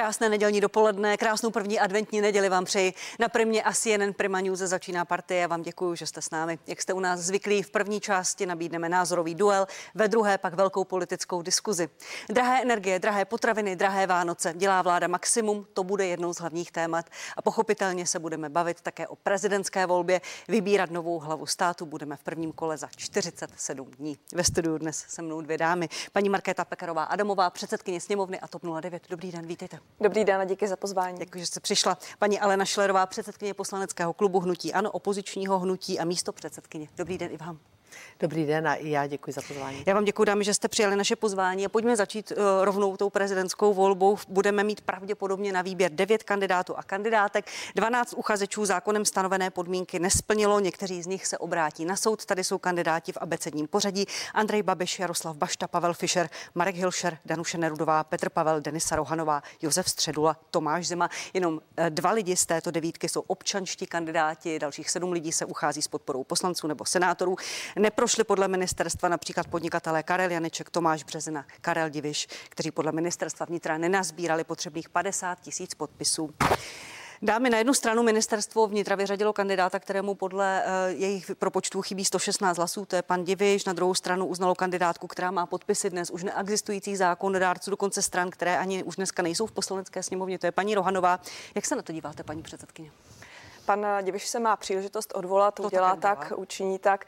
Krásné nedělní dopoledne, krásnou první adventní neděli vám přeji. Na primě asi jeden Prima News začíná partie. Já vám děkuji, že jste s námi. Jak jste u nás zvyklí, v první části nabídneme názorový duel, ve druhé pak velkou politickou diskuzi. Drahé energie, drahé potraviny, drahé Vánoce. Dělá vláda maximum, to bude jednou z hlavních témat. A pochopitelně se budeme bavit také o prezidentské volbě. Vybírat novou hlavu státu budeme v prvním kole za 47 dní. Ve studiu dnes se mnou dvě dámy. Paní Markéta Pekarová Adamová, předsedkyně sněmovny a TOP 09. Dobrý den, vítejte. Dobrý den a díky za pozvání. Děkuji, že jste přišla. Paní Alena Šlerová, předsedkyně poslaneckého klubu Hnutí Ano, opozičního hnutí a místo předsedkyně. Dobrý den i vám. Dobrý den a i já děkuji za pozvání. Já vám děkuji, dámy, že jste přijali naše pozvání a pojďme začít uh, rovnou tou prezidentskou volbou. Budeme mít pravděpodobně na výběr devět kandidátů a kandidátek. 12 uchazečů zákonem stanovené podmínky nesplnilo, někteří z nich se obrátí na soud. Tady jsou kandidáti v abecedním pořadí. Andrej Babiš, Jaroslav Bašta, Pavel Fischer, Marek Hilšer, Danuše Nerudová, Petr Pavel, Denisa Rohanová, Josef Středula, Tomáš Zima. Jenom eh, dva lidi z této devítky jsou občanští kandidáti, dalších sedm lidí se uchází s podporou poslanců nebo senátorů. Neprošli podle ministerstva například podnikatelé Karel Janeček, Tomáš Březina, Karel Diviš, kteří podle ministerstva vnitra nenazbírali potřebných 50 tisíc podpisů. Dámy, na jednu stranu ministerstvo vnitra vyřadilo kandidáta, kterému podle uh, jejich propočtů chybí 116 hlasů, to je pan Diviš. Na druhou stranu uznalo kandidátku, která má podpisy dnes už neexistujících zákonodárců, dokonce stran, které ani už dneska nejsou v poslanecké sněmovně, to je paní Rohanová. Jak se na to díváte, paní předsedkyně? Pan Diviš se má příležitost odvolat, to udělá tak, učiní tak.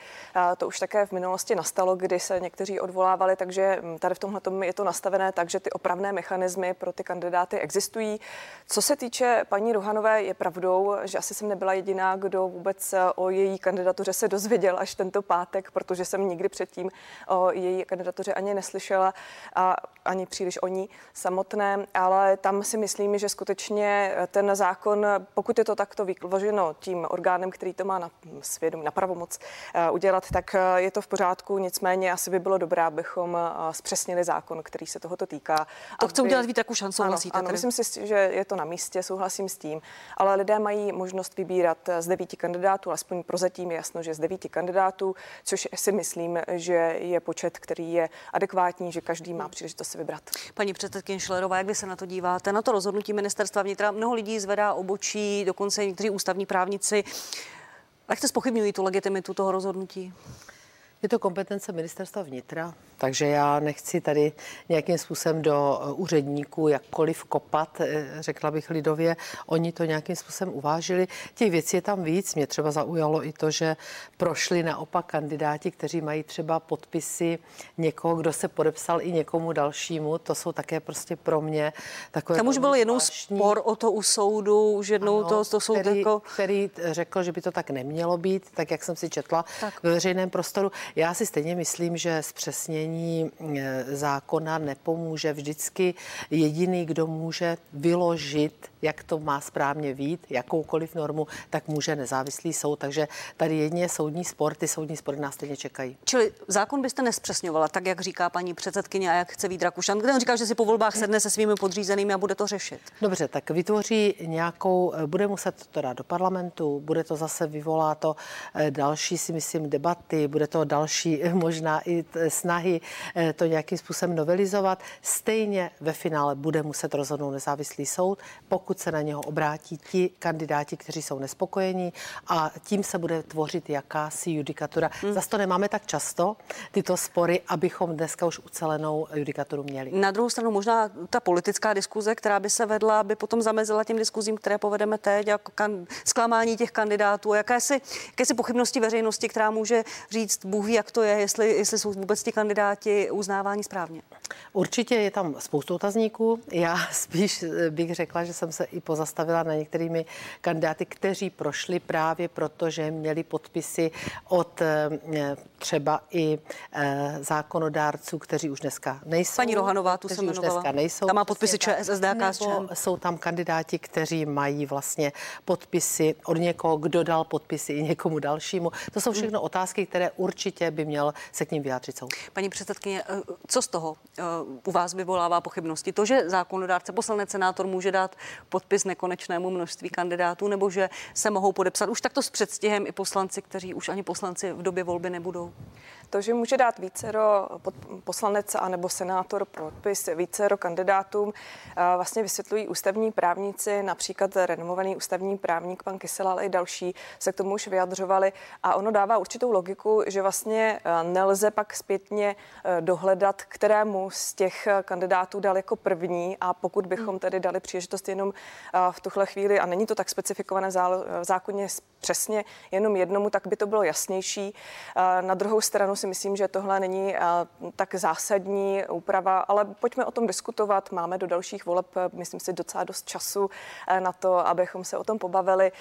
To už také v minulosti nastalo, kdy se někteří odvolávali, takže mm, tady v tomhle je to nastavené tak, že ty opravné mechanismy pro ty kandidáty existují. Co se týče paní Rohanové, je pravdou, že asi jsem nebyla jediná, kdo vůbec e, o její kandidatuře se dozvěděl až tento pátek, protože jsem nikdy předtím o její kandidatuře ani neslyšela a ani příliš o ní samotné, ale tam si myslím, že skutečně ten zákon, pokud je to takto vyložené, navrženo tím orgánem, který to má na svědom, na pravomoc eh, udělat, tak eh, je to v pořádku. Nicméně asi by bylo dobré, abychom eh, zpřesnili zákon, který se tohoto týká. To chce udělat Vít Rakušan, souhlasíte? Ano, ano myslím si, že je to na místě, souhlasím s tím, ale lidé mají možnost vybírat z devíti kandidátů, alespoň prozatím je jasno, že z devíti kandidátů, což si myslím, že je počet, který je adekvátní, že každý má příležitost si vybrat. Paní předsedkyně Šlerová, jak vy se na to díváte? Na to rozhodnutí ministerstva vnitra mnoho lidí zvedá obočí, dokonce někteří ústavní právníci lehce spochybňují tu legitimitu toho rozhodnutí. Je to kompetence ministerstva vnitra, takže já nechci tady nějakým způsobem do eh, úředníků jakkoliv kopat, eh, řekla bych lidově. Oni to nějakým způsobem uvážili. Těch věcí je tam víc. Mě třeba zaujalo i to, že prošli naopak kandidáti, kteří mají třeba podpisy někoho, kdo se podepsal i někomu dalšímu. To jsou také prostě pro mě takové. Tam už byl jenom spor o to u soudu, už jednou ano, to, to soud který, jako... který řekl, že by to tak nemělo být, tak jak jsem si četla tak. ve veřejném prostoru. Já si stejně myslím, že zpřesnění e, zákona nepomůže. Vždycky jediný, kdo může vyložit, jak to má správně vít, jakoukoliv normu, tak může nezávislý soud. Takže tady jedině soudní spor, ty soudní spory nás stejně čekají. Čili zákon byste nespřesňovala, tak jak říká paní předsedkyně a jak chce Vít Rakušan, kde on říká, že si po volbách sedne se svými podřízenými a bude to řešit. Dobře, tak vytvoří nějakou, e, bude muset to dát do parlamentu, bude to zase vyvolá to e, další, si myslím, debaty, bude to další možná i snahy eh, to nějakým způsobem novelizovat. Stejně ve finále bude muset rozhodnout nezávislý soud, pokud se na něho obrátí ti kandidáti, kteří jsou nespokojení a tím se bude tvořit jakási judikatura. Hmm. Zase to nemáme tak často, tyto spory, abychom dneska už ucelenou judikaturu měli. Na druhou stranu možná ta politická diskuze, která by se vedla, by potom zamezila těm diskuzím, které povedeme teď, jako kan- zklamání těch kandidátů, jakési, jakési pochybnosti veřejnosti, která může říct, Bůh ví, jak to je, jestli, jestli jsou vůbec ti kandidáti uznávání správně. Určitě je tam spoustu otazníků. Já spíš bych řekla, že jsem se i pozastavila na některými kandidáty, kteří prošli právě proto, že měli podpisy od eh, třeba i eh, zákonodárců, kteří už dneska nejsou. Paní Rohanová, tu se už dneska nejsou. Tam má podpisy ČSSD KSČM. Jsou tam kandidáti, kteří mají vlastně podpisy od někoho, kdo dal podpisy i někomu dalšímu. To jsou všechno hmm. otázky, které určitě by měl se k ním vyjádřit soud. Paní předsedkyně, eh, co z toho eh, u vás vyvolává pochybnosti? To, že zákonodárce, poslanec, senátor může dát podpis nekonečnému množství kandidátů, nebo že se mohou podepsat už takto s předstihem i poslanci, kteří už ani poslanci v době volby nebudou? To, že může dát vícero poslanec a nebo senátor podpis vícero kandidátům, vlastně vysvětlují ústavní právníci, například renomovaný ústavní právník pan Kysela, ale i další se k tomu už vyjadřovali a ono dává určitou logiku, že vlastně nelze pak zpětně dohledat, kterému z těch kandidátů dal jako první a pokud bychom tedy dali příležitost jenom v tuhle chvíli, a není to tak specifikované v zákoně přesně jenom jednomu, tak by to bylo jasnější. Na druhou stranu si myslím, že tohle není tak zásadní úprava, ale pojďme o tom diskutovat. Máme do dalších voleb, myslím si, docela dost času na to, abychom se o tom pobavili.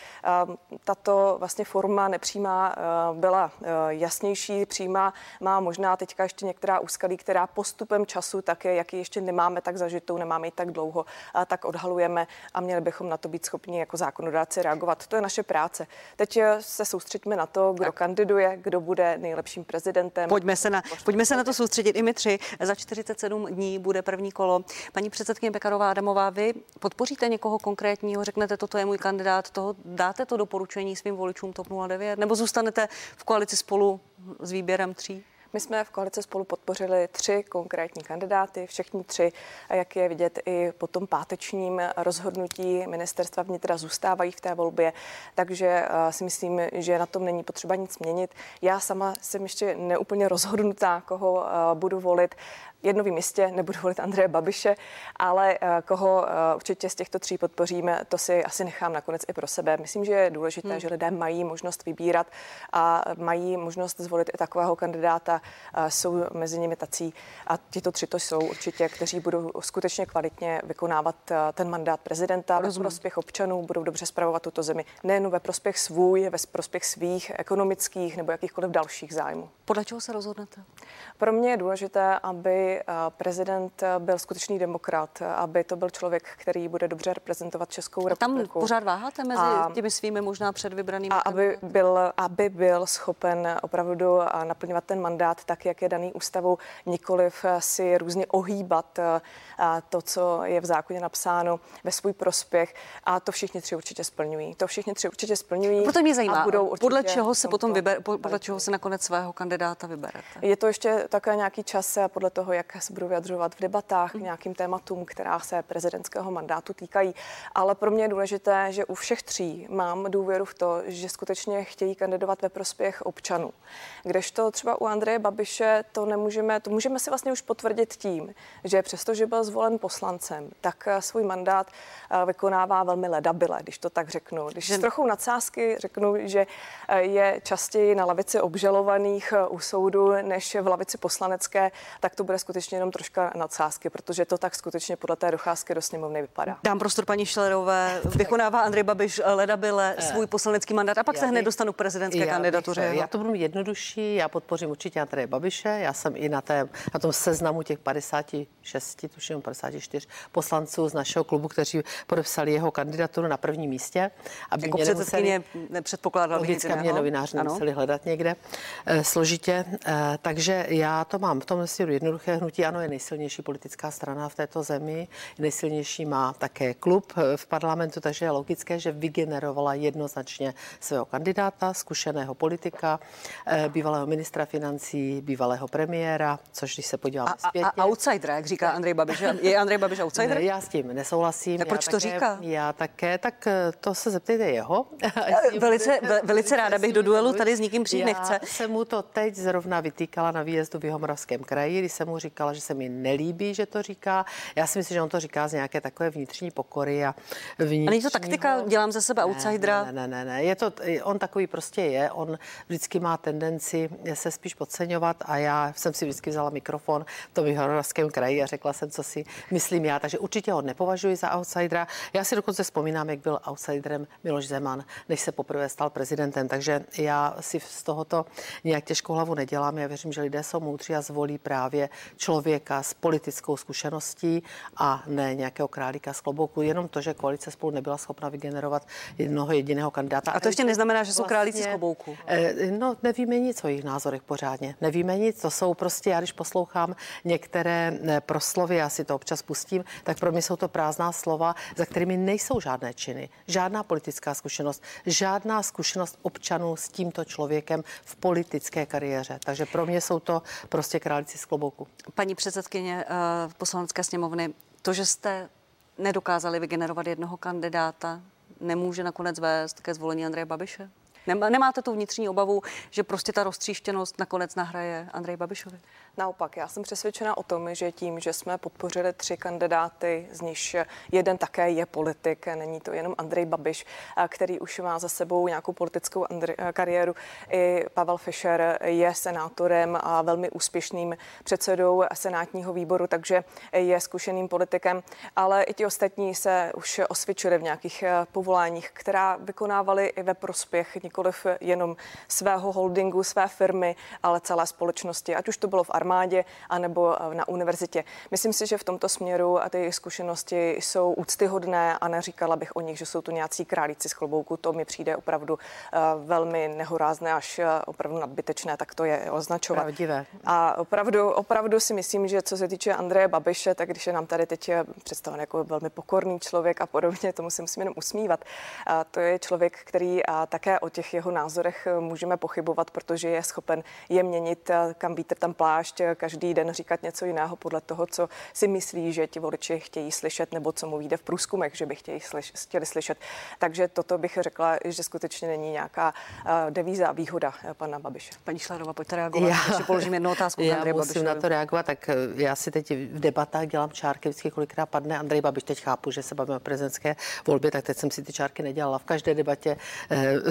Tato vlastně forma nepřímá byla jasnější, přímá má možná teďka ještě některá úskalí, která postupem času také, jak ji ještě nemáme tak zažitou, nemáme ji tak dlouho, tak odhalujeme a měli bychom na to být schopni jako zákonodáci reagovat. To je naše práce. Teď eh, se soustředíme na to, kdo tak. kandiduje, kdo bude nejlepším prezidentem. Pojďme se, na, pojďme se na to soustředit i my tři. Za 47 dní bude první kolo. Paní předsedkyně Pekarová Adamová, vy podpoříte někoho konkrétního, řeknete, toto je můj kandidát, toho dáte to doporučení svým voličům TOP 09, nebo zůstanete v koalici spolu s výběrem tří? My jsme v koalici spolu podpořili tři konkrétní kandidáty, všechny tři, jak je vidět i po tom pátečním rozhodnutí ministerstva vnitra zůstávají v té volbě, takže eh, si myslím, že na tom není potřeba nic měnit. Já sama jsem ještě neúplně rozhodnutá, koho eh, budu volit jednovým místě nebudu volit Andreje Babiše, ale eh, koho eh, určitě z těchto tří podpoříme, to si asi nechám nakonec i pro sebe. Myslím, že je důležité, hmm. že lidé mají možnost vybírat a mají možnost zvolit i takového kandidáta. Eh, jsou mezi nimi tací a tito tři to jsou určitě, kteří budou skutečně kvalitně vykonávat ten mandát prezidenta Rozumím. ve prospěch občanů, budou dobře zpravovat tuto zemi nejen ve prospěch svůj, ve prospěch svých ekonomických nebo jakýchkoliv dalších zájmů. Podle čeho se rozhodnete? Pro mě je důležité, aby Prezident byl skutečný demokrat, aby to byl člověk, který bude dobře reprezentovat Českou republiku. Tam pořád váháte mezi a, těmi svými možná předvybranými? A aby byl, aby byl schopen opravdu naplňovat ten mandát tak, jak je daný ústavou, nikoliv si různě ohýbat to, co je v zákoně napsáno ve svůj prospěch. A to všichni tři určitě splňují. To všichni tři určitě splňují. Proto mě zajímá, budou podle čeho se potom vyber, podle čeho se nakonec svého kandidáta vyberete? Je to ještě také nějaký čas podle toho, jak se budu vyjadřovat v debatách k mm. nějakým tématům, která se prezidentského mandátu týkají. Ale pro mě je důležité, že u všech tří mám důvěru v to, že skutečně chtějí kandidovat ve prospěch občanů. Kdežto třeba u Andreje Babiše to nemůžeme, to můžeme si vlastně už potvrdit tím, že přesto, že byl zvolen poslancem, tak eh, svůj mandát eh, vykonává velmi ledabile, když to tak řeknu. Když s trochou nadsázky řeknu, že eh, je častěji na lavici obžalovaných u soudu než v lavici poslanecké, tak to bude skutečně jenom troška nadsázky, protože to tak skutečně podle té docházky do sněmovny vypadá. Dám prostor paní Šlerové. Vykonává Andrej Babiš ledabile svůj poslanecký mandát a pak já se hned dostanu k prezidentské já kandidatuře. Bych, já to budu jednodušší, já podpořím určitě Andreje Babiše. Já jsem i na, té, na tom seznamu těch 56, tuším 54 poslanců z našeho klubu, kteří podepsali jeho kandidaturu na prvním místě. Aby jako mě předsedkyně nepředpokládal Logicky mě novináři nemuseli hledat někde e, složitě. E, takže já to mám v tom směru jednoduché. Hnutí ano je nejsilnější politická strana v této zemi. Nejsilnější má také klub eh, v parlamentu, takže je logické, že vygenerovala jednoznačně svého kandidáta, zkušeného politika, bývalého ministra financí, bývalého premiéra, což když se podíváme zpětně. A, a outsider, jak říká Andrej Babiš. Je Andrej Babiš outsider? Ne, já s tím nesouhlasím. Tak proč já to také, říká? Já také, tak eh, to se zeptejte jeho. velice, velice ráda bych do duelu tady s nikým přijít nechce. Já jsem mu to teď zrovna vytýkala na výjezdu v Jihomoravském kraji, kdy jsem mu říkala, že se mi nelíbí, že to říká. Já si myslím, že on to říká z nějaké takové vnitřní pokory a vnitřního... A není to taktika, dělám ze sebe outsidera? Ne, ne, ne, ne, je to, on takový prostě je, on vždycky má tendenci se spíš podceňovat a já jsem si vždycky vzala mikrofon v tom Jihomoravském kraji a řekla jsem, co si myslím já. Takže určitě ho nepovažuji za outsidera. Já si dokonce vzpomínám, jak byl outsiderem Miloš Zeman, než se poprvé stal prezidentem. Takže já si z tohoto nějak těžkou hlavu nedělám. Já věřím, že lidé jsou moudří a zvolí právě člověka s politickou zkušeností a ne nějakého králíka z klobouku. Jenom to, že koalice spolu nebyla schopna vygenerovat jednoho jediného kandidáta. A to ještě neznamená, že jsou vlastně, králíci z klobouku. Eh, no, nevíme nic o jejich názorech pořádně. Nevíme nic. To jsou prostě, já když poslouchám některé eh, proslovy, já si to občas pustím, tak pro mě jsou to prázdná slova, za kterými nejsou žádné činy, žádná politická zkušenost, žádná zkušenost občanů s tímto člověkem v politické kariéře. Takže pro mě jsou to prostě králíci z klobouku. Paní předsedkyně uh, poslanecké sněmovny, to, že jste nedokázali vygenerovat jednoho kandidáta, nemůže nakonec vést ke zvolení Andreje Babiše? Nemáte tu vnitřní obavu, že prostě ta roztříštěnost nakonec nahraje Andrej Babišovi? Naopak, já jsem přesvědčena o tom, že tím, že jsme podpořili tři kandidáty, z nich jeden také je politik, není to jenom Andrej Babiš, který už má za sebou nějakou politickou kariéru. I Pavel Fischer je senátorem a velmi úspěšným předsedou senátního výboru, takže je zkušeným politikem, ale i ti ostatní se už osvědčili v nějakých povoláních, která vykonávali i ve prospěch nikoliv jenom svého holdingu, své firmy, ale celé společnosti, ať už to bylo v armádě anebo eh, na univerzitě. Myslím si, že v tomto směru a ty zkušenosti jsou úctyhodné a neříkala bych o nich, že jsou to nějací králíci z klobouku. To mi přijde opravdu uh, velmi nehorázné, až uh, opravdu nadbytečné, tak to je označovat. Pravdivé. A opravdu, opravdu si myslím, že co se týče Andreje Babiše, tak když je nám tady teď představen jako velmi pokorný člověk a podobně, tomu se musím jenom usmívat. A to je člověk, který a také o těch jeho názorech můžeme pochybovat, protože je schopen je měnit, kam vítr tam pláž, zvlášť eh, každý den říkat něco jiného podle toho, co si myslí, že ti voliči chtějí slyšet, nebo co mu vyjde v průzkumech, že by chtěli, slyš, chtěli slyšet. Takže toto bych řekla, že skutečně není nějaká uh, devíza a výhoda pana Babiše. Paní Šlarová, pojďte reagovat. Já, ještě položím jednu otázku. Já Andrej musím Babišovi. na to reagovat, tak já si teď v debatách dělám čárky, vždycky kolikrát padne Andrej Babiš, teď chápu, že se bavíme o prezidentské volbě, tak teď jsem si ty čárky nedělala. V každé debatě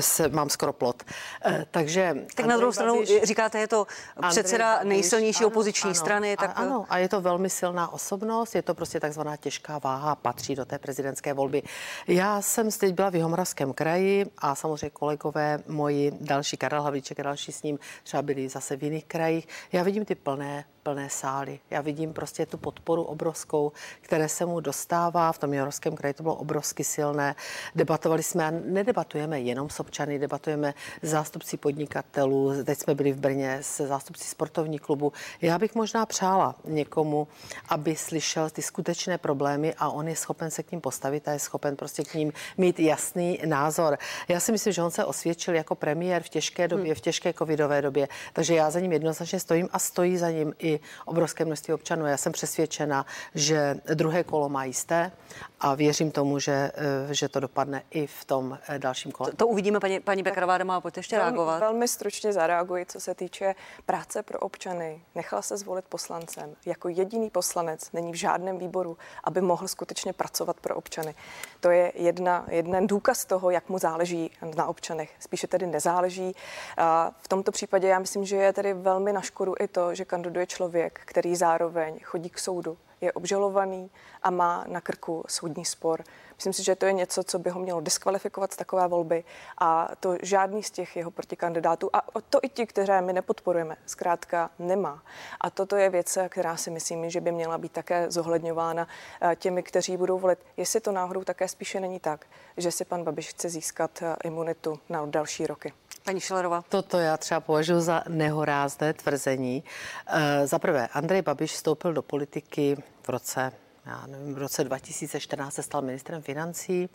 se mám skoro plot. Uh, takže tak Andrej na druhou stranu Babiš, říkáte, je to předseda nejsilnější nejsilnější ano, opoziční ano, strany. Tak... A, ano, a je to velmi silná osobnost, je to prostě takzvaná těžká váha, patří do té prezidentské volby. Já jsem teď byla v Jihomoravském kraji a samozřejmě kolegové moji, další Karel Havlíček a další s ním třeba byli zase v jiných krajích. Já vidím ty plné plné sály. Já vidím prostě tu podporu obrovskou, které se mu dostává. V tom Jorovském kraji to bylo obrovsky silné. Debatovali jsme a nedebatujeme jenom s občany, debatujeme s zástupci podnikatelů. Teď jsme byli v Brně s zástupci sportovní klubu. Já bych možná přála někomu, aby slyšel ty skutečné problémy a on je schopen se k ním postavit a je schopen prostě k ním mít jasný názor. Já si myslím, že on se osvědčil jako premiér v těžké době, v těžké covidové době, takže já za ním jednoznačně stojím a stojí za ním i obrovské množství občanů. Já jsem přesvědčena, že druhé kolo má jisté a věřím tomu, že, eh, že to dopadne i v tom eh, dalším kole. To, to uvidíme, paní, paní Bekarová, má pojďte ještě reagovat. Velmi stručně zareaguji, co se týče práce pro občany. Nechala se zvolit poslancem. Jako jediný poslanec není v žádném výboru, aby mohl skutečně pracovat pro občany. To je jedna, jeden důkaz toho, jak mu záleží na občanech. Spíše tedy nezáleží. A v tomto případě já myslím, že je tedy velmi na škodu i to, že kandiduje člověk, který zároveň chodí k soudu, je obžalovaný a má na krku soudní spor. Myslím si, že to je něco, co by ho mělo diskvalifikovat z takové volby a to žádný z těch jeho protikandidátů a to i ti, které my nepodporujeme, zkrátka nemá. A toto je věc, která si myslím, že by měla být také zohledňována eh, těmi, kteří budou volit. Jestli to náhodou také spíše není tak, že si pan Babiš chce získat eh, imunitu na další roky. Paní Šilerová. Toto já třeba považuji za nehorázné tvrzení. E, za prvé, Andrej Babiš vstoupil do politiky v roce já nevím, v roce 2014 se stal ministrem financí,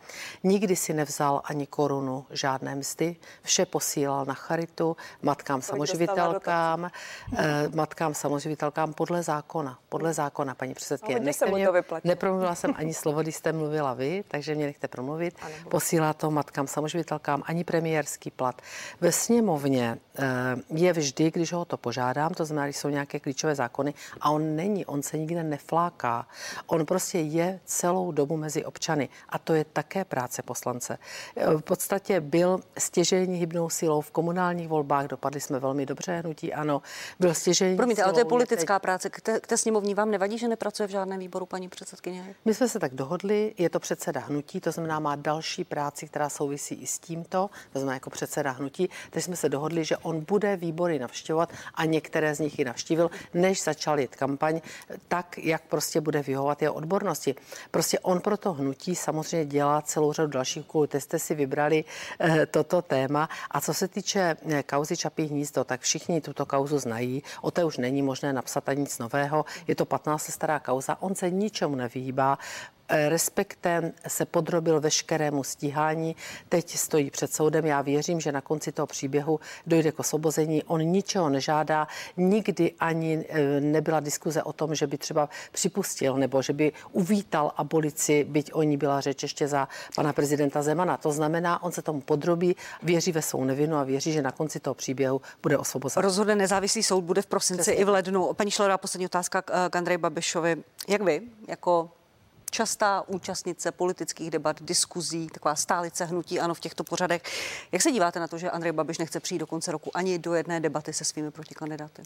nikdy si nevzal ani korunu žádné mzdy, vše posílal na charitu, matkám samoživitelkám, eh, matkám samoživitelkám podle zákona, podle zákona, paní předsedkyně. Nechte mě, nepromluvila jsem ani slovo, když jste mluvila vy, takže mě nechte promluvit. Posílá to matkám samoživitelkám ani premiérský plat. Ve sněmovně eh, je vždy, když ho to požádám, to znamená, když jsou nějaké klíčové zákony, a on není, on se nikde nefláká. On On prostě je celou dobu mezi občany a to je také práce poslance. V podstatě byl stěžení hybnou silou v komunálních volbách, dopadli jsme velmi dobře, hnutí ano, byl stěžení Promiňte, ale to je politická teď... práce. K té, k té sněmovní vám nevadí, že nepracuje v žádném výboru, paní předsedkyně? My jsme se tak dohodli, je to předseda hnutí, to znamená má další práci, která souvisí i s tímto, to znamená jako předseda hnutí, teď jsme se dohodli, že on bude výbory navštěvovat a některé z nich i navštívil, než začal jít kampaň, tak, jak prostě bude vyhovovat jeho odbornosti. Prostě on pro to hnutí samozřejmě dělá celou řadu dalších úkolů. Teď jste si vybrali eh, toto téma. A co se týče eh, kauzy Čapí hnízdo, tak všichni tuto kauzu znají. O té už není možné napsat ani nic nového. Je to 15 stará kauza. On se ničemu nevyhýbá. Eh, respektem se podrobil veškerému stíhání. Teď stojí před soudem. Já věřím, že na konci toho příběhu dojde k osvobození. On ničeho nežádá. Nikdy ani eh, nebyla diskuze o tom, že by třeba připustil nebo že by uvítal abolici, byť o ní byla řeč ještě za pana prezidenta Zemana. To znamená, on se tomu podrobí, věří ve svou nevinu a věří, že na konci toho příběhu bude osvobozen. Rozhodne nezávislý soud bude v prosinci Přesně. i v lednu. Paní Šlerová, poslední otázka k Andrej Babišovi. Jak vy, jako častá účastnice politických debat, diskuzí, taková stálice hnutí ano v těchto pořadech. Jak se díváte na to, že Andrej Babiš nechce přijít do konce roku ani do jedné debaty se svými protikandidáty?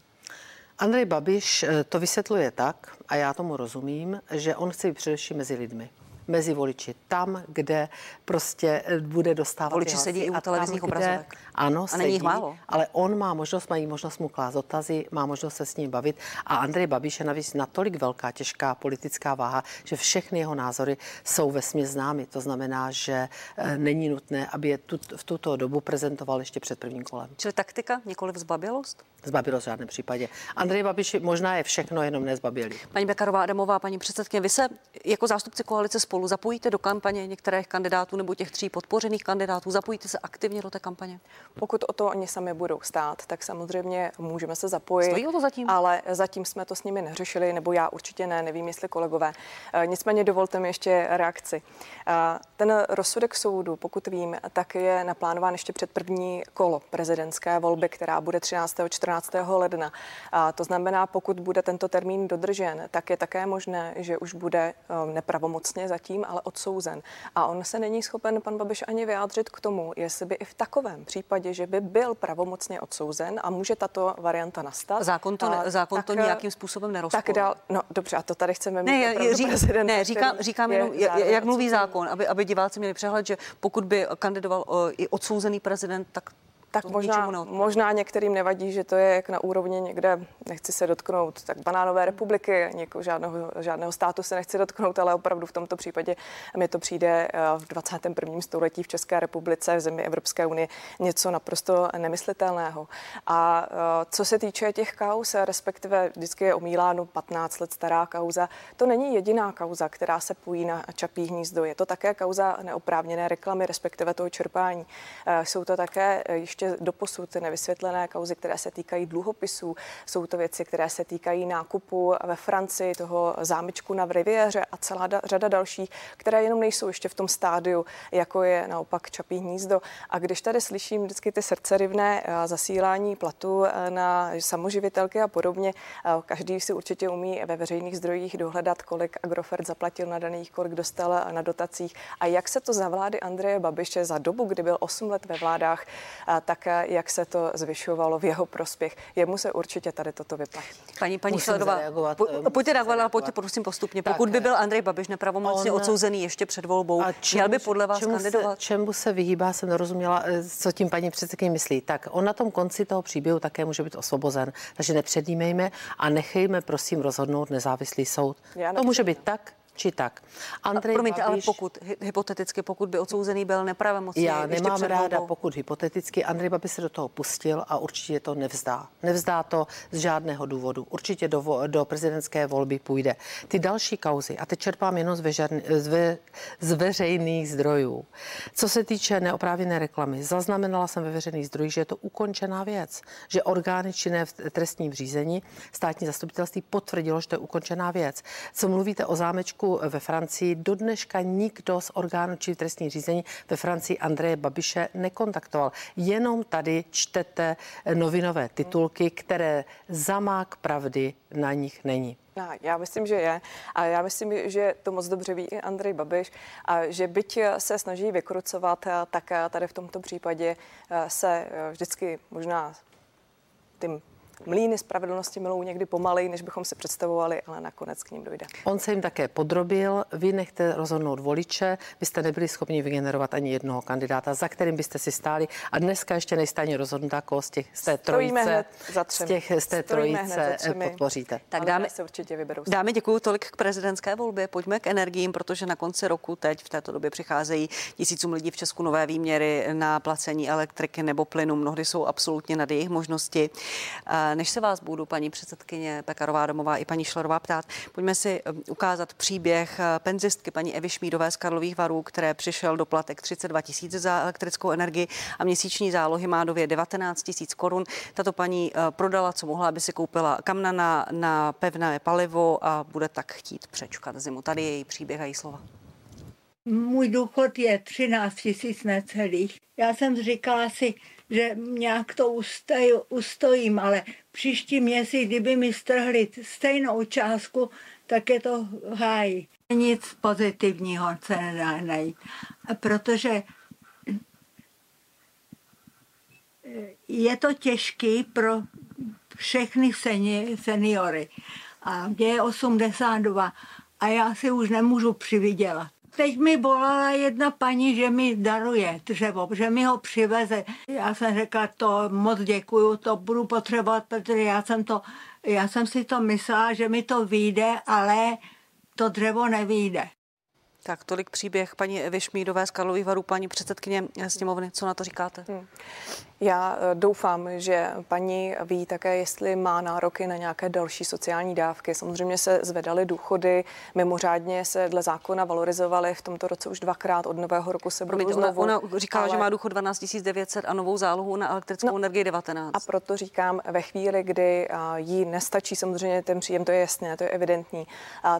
Andrej Babiš eh, to vysvětluje tak, a já tomu rozumím, že on chce být především mezi lidmi mezi voliči. Tam, kde prostě eh, bude dostávat Voliči sedí i u televizních obrazovek. Ano, a není jich málo. Ale on má možnost, mají možnost mu klást dotazy, má možnost se s ním bavit. A Andrej Babiš je navíc natolik velká, těžká politická váha, že všechny jeho názory jsou ve známy. To znamená, že e, není nutné, aby je tu, v tuto dobu prezentoval ještě před prvním kolem. Čili taktika, nikoli zbabilost? Zbabilost v žádném případě. Andrej Babiš možná je všechno, jenom nezbabilý. Paní Bekarová Adamová, paní předsedkyně, vy se jako zástupci koalice spolu zapojíte do kampaně některých kandidátů nebo těch tří podpořených kandidátů? Zapojíte se aktivně do té kampaně? Pokud o to oni sami budou stát, tak samozřejmě můžeme se zapojit. Stojí o to zatím? Ale zatím jsme to s nimi neřešili, nebo já určitě ne, nevím, jestli kolegové. E, nicméně dovolte mi ještě reakci. E, ten rozsudek soudu, pokud vím, tak je naplánován ještě před první kolo prezidentské volby, která bude 13. 14. ledna. A to znamená, pokud bude tento termín dodržen, tak je také možné, že už bude nepravomocně zatím, ale odsouzen. A on se není schopen, pan Babiš, ani vyjádřit k tomu, jestli by i v takovém případě že by byl pravomocně odsouzen a může tato varianta nastat. Zákon to, ne, zákon tak, to nějakým způsobem nerozporuje. Tak dál, no dobře, a to tady chceme mít ne, řík, ne, říkám, říkám jenom, jak mluví zákon, aby, aby diváci měli přehled, že pokud by kandidoval i odsouzený prezident, tak tak možná, možná některým nevadí, že to je jak na úrovni někde, nechci se dotknout, tak banánové republiky, někoho, žádného, žádného státu se nechci dotknout, ale opravdu v tomto případě mi to přijde eh, v 21. století v České republice, v zemi Evropské unie, něco naprosto nemyslitelného. A eh, co se týče těch kauz, respektive vždycky je omíláno 15 let stará kauza, to není jediná kauza, která se pojí na čapí hnízdo. Je to také kauza neoprávněné reklamy, respektive toho čerpání. Eh, jsou to také ještě ještě doposud nevysvětlené kauzy, které se týkají dluhopisů. Jsou to věci, které se týkají nákupu ve Francii, toho zámečku na Riviéře a celá da, řada dalších, které jenom nejsou ještě v tom stádiu, jako je naopak Čapí hnízdo. A když tady slyším vždycky ty srdcerivné eh, zasílání platu eh, na samoživitelky a podobně, eh, každý si určitě umí ve veřejných zdrojích dohledat, kolik Agrofert zaplatil na daných, kolik dostal na dotacích a jak se to za vlády Andreje Babiše za dobu, kdy byl 8 let ve vládách, tak jak se to zvyšovalo v jeho prospěch. Jemu se určitě tady toto vyplatí. Paní, paní Šledová, po, eh, pojďte reagovat, ale pojďte prosím postupně. Tak, Pokud by byl Andrej Babiš nepravomocně on, odsouzený ještě před volbou, a čemu, měl by podle vás čemu kandidovat? Se, čemu se vyhýbá, jsem nerozuměla, eh, co tím paní předsedkyně myslí. Tak on na tom konci toho příběhu také může být osvobozen. Takže nepředjímejme a nechejme prosím rozhodnout nezávislý soud. to může být tak, či tak. Andrej Promiňte, Babiš, ale pokud, hypoteticky, pokud by odsouzený byl nepravomocný. Já nemám ráda, pokud hypoteticky. Andrej Babiš se do toho pustil a určitě to nevzdá. Nevzdá to z žádného důvodu. Určitě do, do prezidentské volby půjde. Ty další kauzy, a teď čerpám jenom z, vežer, z, ve, z veřejných zdrojů. Co se týče neoprávněné reklamy, zaznamenala jsem ve veřejných zdrojích, že je to ukončená věc, že orgány činné v trestním řízení, státní zastupitelství potvrdilo, že to je ukončená věc. Co mluvíte o zámečku Ve Francii. Do dneška nikdo z orgánů či trestní řízení ve Francii Andreje Babiše nekontaktoval. Jenom tady čtete novinové titulky, které zamák pravdy na nich není. Já myslím, že je. A já myslím, že to moc dobře ví i Andrej Babiš. A že byť se snaží vykrucovat, tak tady v tomto případě se vždycky možná tím mlíny spravedlnosti milou někdy pomalej, než bychom si představovali, ale nakonec k ním dojde. On se jim také podrobil, vy nechte rozhodnout voliče, vy jste nebyli schopni vygenerovat ani jednoho kandidáta, za kterým byste si stáli a dneska ještě nejste ani rozhodnutá, koho z, těch, z té trojice, za z, těch, z té trojice podpoříte. Tak dáme, se určitě vyberou. Dáme děkuji tolik k prezidentské volbě, pojďme k energiím, protože na konci roku teď v této době přicházejí tisícům lidí v Česku nové výměry na placení elektriky nebo plynu, mnohdy jsou absolutně nad jejich možnosti. Než se vás budu, paní předsedkyně Pekarová domová i paní Šlerová ptát, pojďme si um, ukázat příběh uh, penzistky paní Evy Šmídové z Karlových varů, které přišel doplatek 32 tisíc za elektrickou energii a měsíční zálohy má dově 19 tisíc korun. Tato paní uh, prodala, co mohla, aby si koupila kamna na, na pevné palivo a bude tak chtít přečkat zimu. Tady je její příběh a její slova. Můj důchod je 13 tisíc necelých. Já jsem říkala si, že nějak to ustoj, ustojím, ale příští měsíc, kdyby mi strhli stejnou částku, tak je to háj. Nic pozitivního se nedá najít, protože je to těžký pro všechny seniory. A mě je 82 a já si už nemůžu přivydělat teď mi volala jedna paní, že mi daruje dřevo, že mi ho přiveze. Já jsem řekla, to moc děkuju, to budu potřebovat, protože já jsem, to, já jsem si to myslela, že mi to vyjde, ale to dřevo nevyjde. Tak tolik příběh paní Evy Šmídové z Karlových varů, paní předsedkyně sněmovny. Co na to říkáte? Hmm. Já eh, doufám, že paní ví také, jestli má nároky na nějaké další sociální dávky. Samozřejmě se zvedaly důchody, mimořádně se dle zákona valorizovaly v tomto roce už dvakrát. Od nového roku se budou znovu. Ona říkala, ale... že má důchod 12 900 a novou zálohu na elektrickou no, energii 19. A proto říkám, ve chvíli, kdy eh, jí nestačí samozřejmě ten příjem, to je jasné, to je evidentní,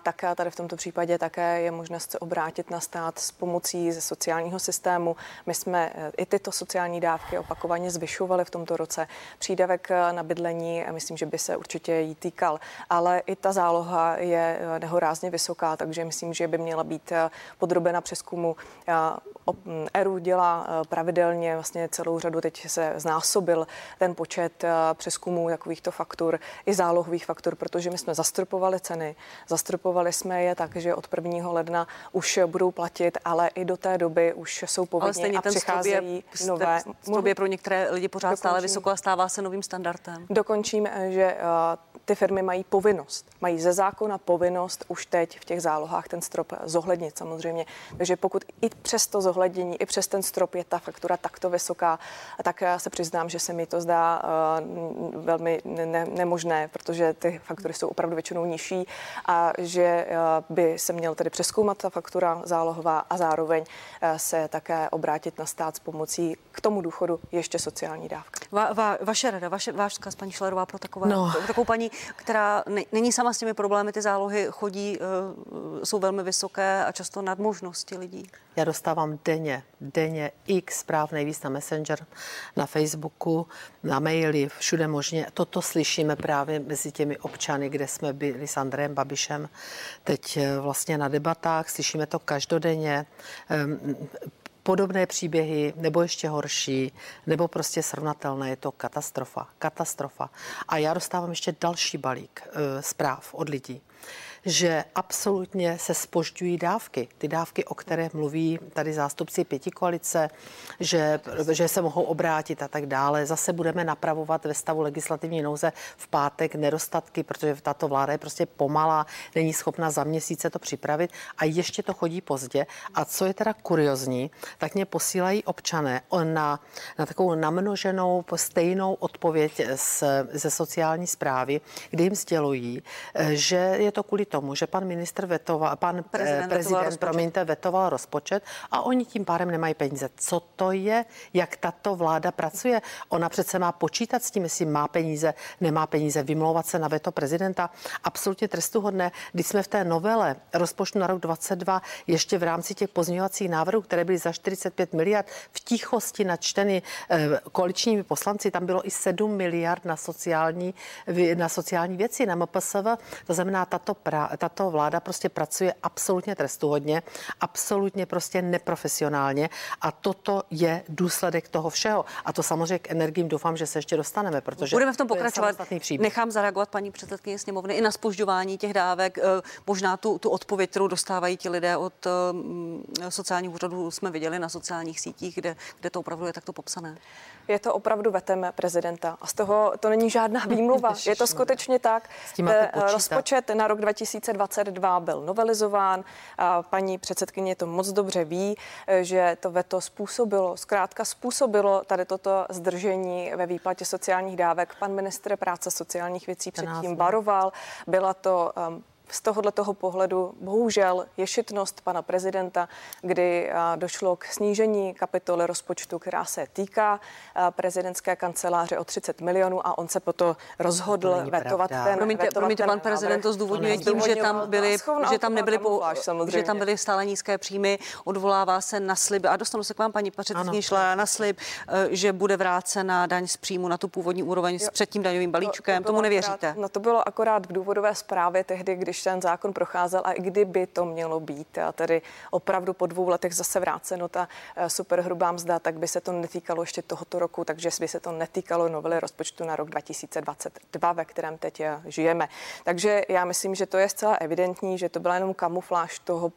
tak tady v tomto případě také je možnost se obrátit na stát s pomocí ze sociálního systému. My jsme eh, i tyto sociální dávky opakovaně výrazně zvyšovaly v tomto roce. Přídavek na bydlení, myslím, že by se určitě jí týkal, ale i ta záloha je nehorázně vysoká, takže myslím, že by měla být podrobena přeskumu. ERU dělá pravidelně vlastně celou řadu, teď se znásobil ten počet přeskumů takovýchto faktur i zálohových faktur, protože my jsme zastropovali ceny, zastropovali jsme je tak, že od 1. ledna už budou platit, ale i do té doby už jsou povinni a přicházejí nové. Strop je pro některé lidi pořád Dokončím. stále vysoko a stává se novým standardem. Dokončím, eh, že ty firmy mají povinnost, mají ze zákona povinnost už teď v těch zálohách ten strop zohlednit samozřejmě. Takže pokud i přes to zohlednění, i přes ten strop je ta faktura takto vysoká, tak já se přiznám, že se mi to zdá uh, velmi ne- nemožné, protože ty faktury jsou opravdu většinou nižší a že uh, by se měl tedy přeskoumat ta faktura zálohová a zároveň uh, se také obrátit na stát s pomocí k tomu důchodu ještě sociální dávka. Va, va, vaše rada, vaše, váš vzkaz, paní Šlerová, pro, takové, no. pro takovou paní, která ne, není sama s těmi problémy, ty zálohy chodí, jsou velmi vysoké a často nad možnosti lidí. Já dostávám denně, denně x zpráv, nejvíc na Messenger, na Facebooku, na maily, všude možně. Toto slyšíme právě mezi těmi občany, kde jsme byli s Andrejem Babišem teď eh, vlastně na debatách, slyšíme to každodenně. Ehm, podobné příběhy, nebo ještě horší, nebo prostě srovnatelné. Je to katastrofa. Katastrofa. A já dostávám ještě další balík e, zpráv od lidí že absolutně se spožďují dávky. Ty dávky, o které mluví tady zástupci pěti koalice, že, že se mohou obrátit a tak dále. Zase budeme napravovat ve stavu legislativní nouze v pátek nedostatky, protože tato vláda je prostě pomalá, není schopna za měsíce to připravit a ještě to chodí pozdě. A co je teda kuriozní, tak mě posílají občané na, na takovou namnoženou stejnou odpověď z, ze sociální zprávy, kdy jim sdělují, že je to kvůli tomu, že pan ministr vetoval, pan prezident, prezident vetoval promiňte, vetoval rozpočet a oni tím pádem nemají peníze. Co to je? Jak tato vláda pracuje? Ona přece má počítat s tím, jestli má peníze, nemá peníze, vymlouvat se na veto prezidenta. Absolutně trestuhodné. Když jsme v té novele rozpočtu na rok 22 ještě v rámci těch pozměňovacích návrhů, které byly za 45 miliard v tichosti načteny eh, koaličními poslanci, tam bylo i 7 miliard na sociální, na sociální věci, na MPSV. To znamená, tato, pra, tato vláda prostě pracuje absolutně trestuhodně, absolutně prostě neprofesionálně a toto je důsledek toho všeho. A to samozřejmě k energiím doufám, že se ještě dostaneme, protože budeme v tom pokračovat. Nechám zareagovat paní předsedkyně sněmovny i na spožďování těch dávek, eh, možná tu, tu odpověď, kterou dostávají ti lidé od eh, sociálních úřadů, jsme viděli na sociálních sítích, kde, kde to opravdu je takto popsané. Je to opravdu vetem prezidenta a z toho to není žádná výmluva. je to skutečně tak. Rozpočet na rok 2022 byl novelizován. A paní předsedkyně to moc dobře ví, že to veto způsobilo, zkrátka způsobilo tady toto zdržení ve výplatě sociálních dávek. Pan ministr práce sociálních věcí předtím baroval. Byla to um, z tohohle toho pohledu bohužel je šitnost pana prezidenta, kdy došlo k snížení kapitoly rozpočtu, která se týká prezidentské kanceláře o 30 milionů a on se proto rozhodl to vetovat pravda. ten Promiňte, vetovat promiňte ten pan prezident to zdůvodňuje tím, že tam byly, že tam nebyly, po, že tam byly stále nízké příjmy, odvolává se na slib a dostanu se k vám, paní předsedkyně, šla na slib, e, že bude vrácena daň z příjmu na tu původní úroveň s předtím daňovým balíčkem. To, to Tomu nevěříte? Akorát, no to bylo akorát v důvodové zprávě tehdy, když když ten zákon procházel a i kdyby to mělo být a tedy opravdu po dvou letech zase vráceno ta eh, superhrubá mzda, tak by se to netýkalo ještě tohoto roku, takže by se to netýkalo novely rozpočtu na rok 2022, ve kterém teď eh, žijeme. Takže já myslím, že to je zcela evidentní, že to byla jenom kamufláž toho,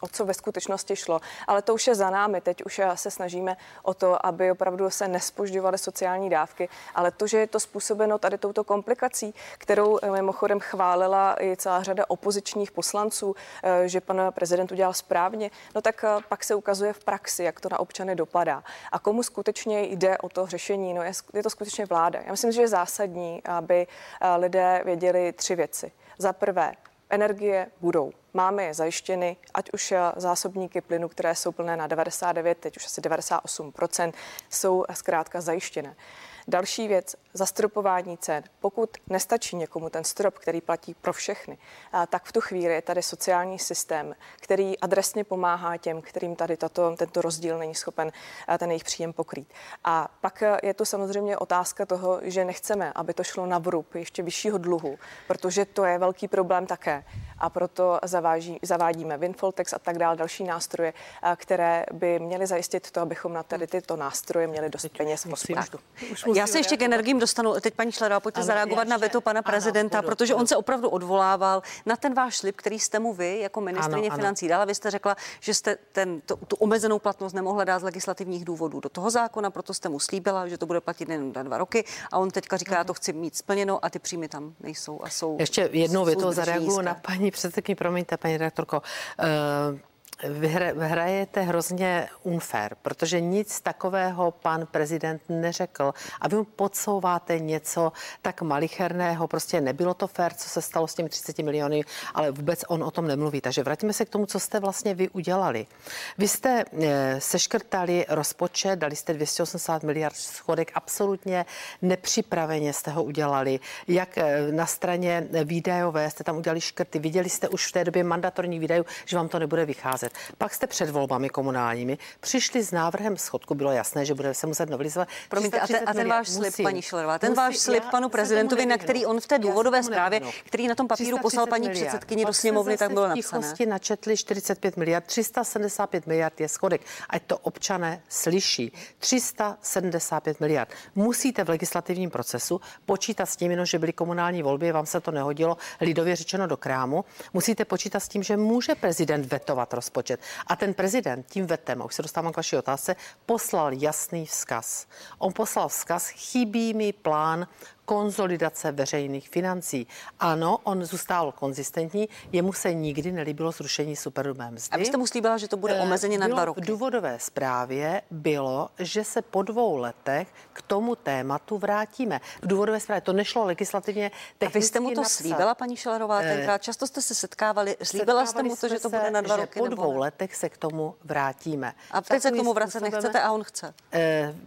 o co ve skutečnosti šlo. Ale to už je za námi. Teď už eh, se snažíme o to, aby opravdu se nespožďovaly sociální dávky, ale to, že je to způsobeno tady touto komplikací, kterou mimochodem chválila i celá řada opozičních poslanců, eh, že pan prezident udělal správně, no tak eh, pak se ukazuje v praxi, jak to na občany dopadá. A komu skutečně jde o to řešení? No je, je to skutečně vláda. Já myslím, že je zásadní, aby eh, lidé věděli tři věci. Za prvé, energie budou. Máme je zajištěny, ať už zásobníky plynu, které jsou plné na 99, teď už asi 98% jsou zkrátka zajištěné. Další věc, zastropování cen. Pokud nestačí někomu ten strop, který platí pro všechny, tak v tu chvíli je tady sociální systém, který adresně pomáhá těm, kterým tady tato, tento rozdíl není schopen ten jejich příjem pokrýt. A pak je to samozřejmě otázka toho, že nechceme, aby to šlo na vrub ještě vyššího dluhu, protože to je velký problém také. A proto zaváží, zavádíme Winfoltex a tak dále, další nástroje, které by měly zajistit to, abychom na tady tyto nástroje měli dost peněz v rozpočtu. Já se ještě k energiím dostanu. Teď paní Šlerová, pojďte ano, zareagovat ještě, na veto pana prezidenta, ano, protože on se opravdu odvolával na ten váš slib, který jste mu vy jako ministrině financí dala. Vy jste řekla, že jste ten, to, tu omezenou platnost nemohla dát z legislativních důvodů do toho zákona, proto jste mu slíbila, že to bude platit jen na dva roky. A on teďka říká, já to chci mít splněno a ty příjmy tam nejsou a jsou. Ještě jednou větou zareaguju na paní předsedkyni, promiňte, paní redaktorko. Uh, Vyhra, vyhrajete hrozně unfair, protože nic takového pan prezident neřekl a vy mu podsouváte něco tak malicherného, prostě nebylo to fér, co se stalo s těmi 30 miliony, ale vůbec on o tom nemluví. Takže vrátíme se k tomu, co jste vlastně vy udělali. Vy jste e, seškrtali rozpočet, dali jste 280 miliard schodek, absolutně nepřipraveně jste ho udělali. Jak e, na straně výdajové jste tam udělali škrty, viděli jste už v té době mandatorní výdajů, že vám to nebude vycházet. 20. Pak jste před volbami komunálními přišli s návrhem schodku, bylo jasné, že bude se muset novelizovat. Promiňte, a ten, a ten váš slib, musím, paní Šlerová, ten musím, váš slib panu prezidentovi, na který on v té důvodové zprávě, který na tom papíru poslal paní předsedkyni do sněmovny, tak bylo napsané. načetli 45 miliard, 375 miliard je schodek. Ať to občané slyší. 375 miliard. Musíte v legislativním procesu počítat s tím, že byly komunální volby, vám se to nehodilo, lidově řečeno do krámu. Musíte počítat s tím, že může prezident vetovat rozpočet rozpočet. A ten prezident tím vetem, a už se dostávám k vaší otázce, poslal jasný vzkaz. On poslal vzkaz, chybí mi plán konzolidace veřejných financí. Ano, on zůstal konzistentní, jemu se nikdy nelíbilo zrušení superhrubé mzdy. A vy jste mu slíbila, že to bude omezeně na dva roky. V důvodové zprávě bylo, že se po dvou letech k tomu tématu vrátíme. V důvodové zprávě to nešlo legislativně A vy jste mu to napsat. slíbila, paní Šelerová, tenkrát často jste se setkávali. Slíbila jste mu to, že to bude na dva roky? Po dvou ne? letech se k tomu vrátíme. A teď se k tomu vracet nechcete a on chce?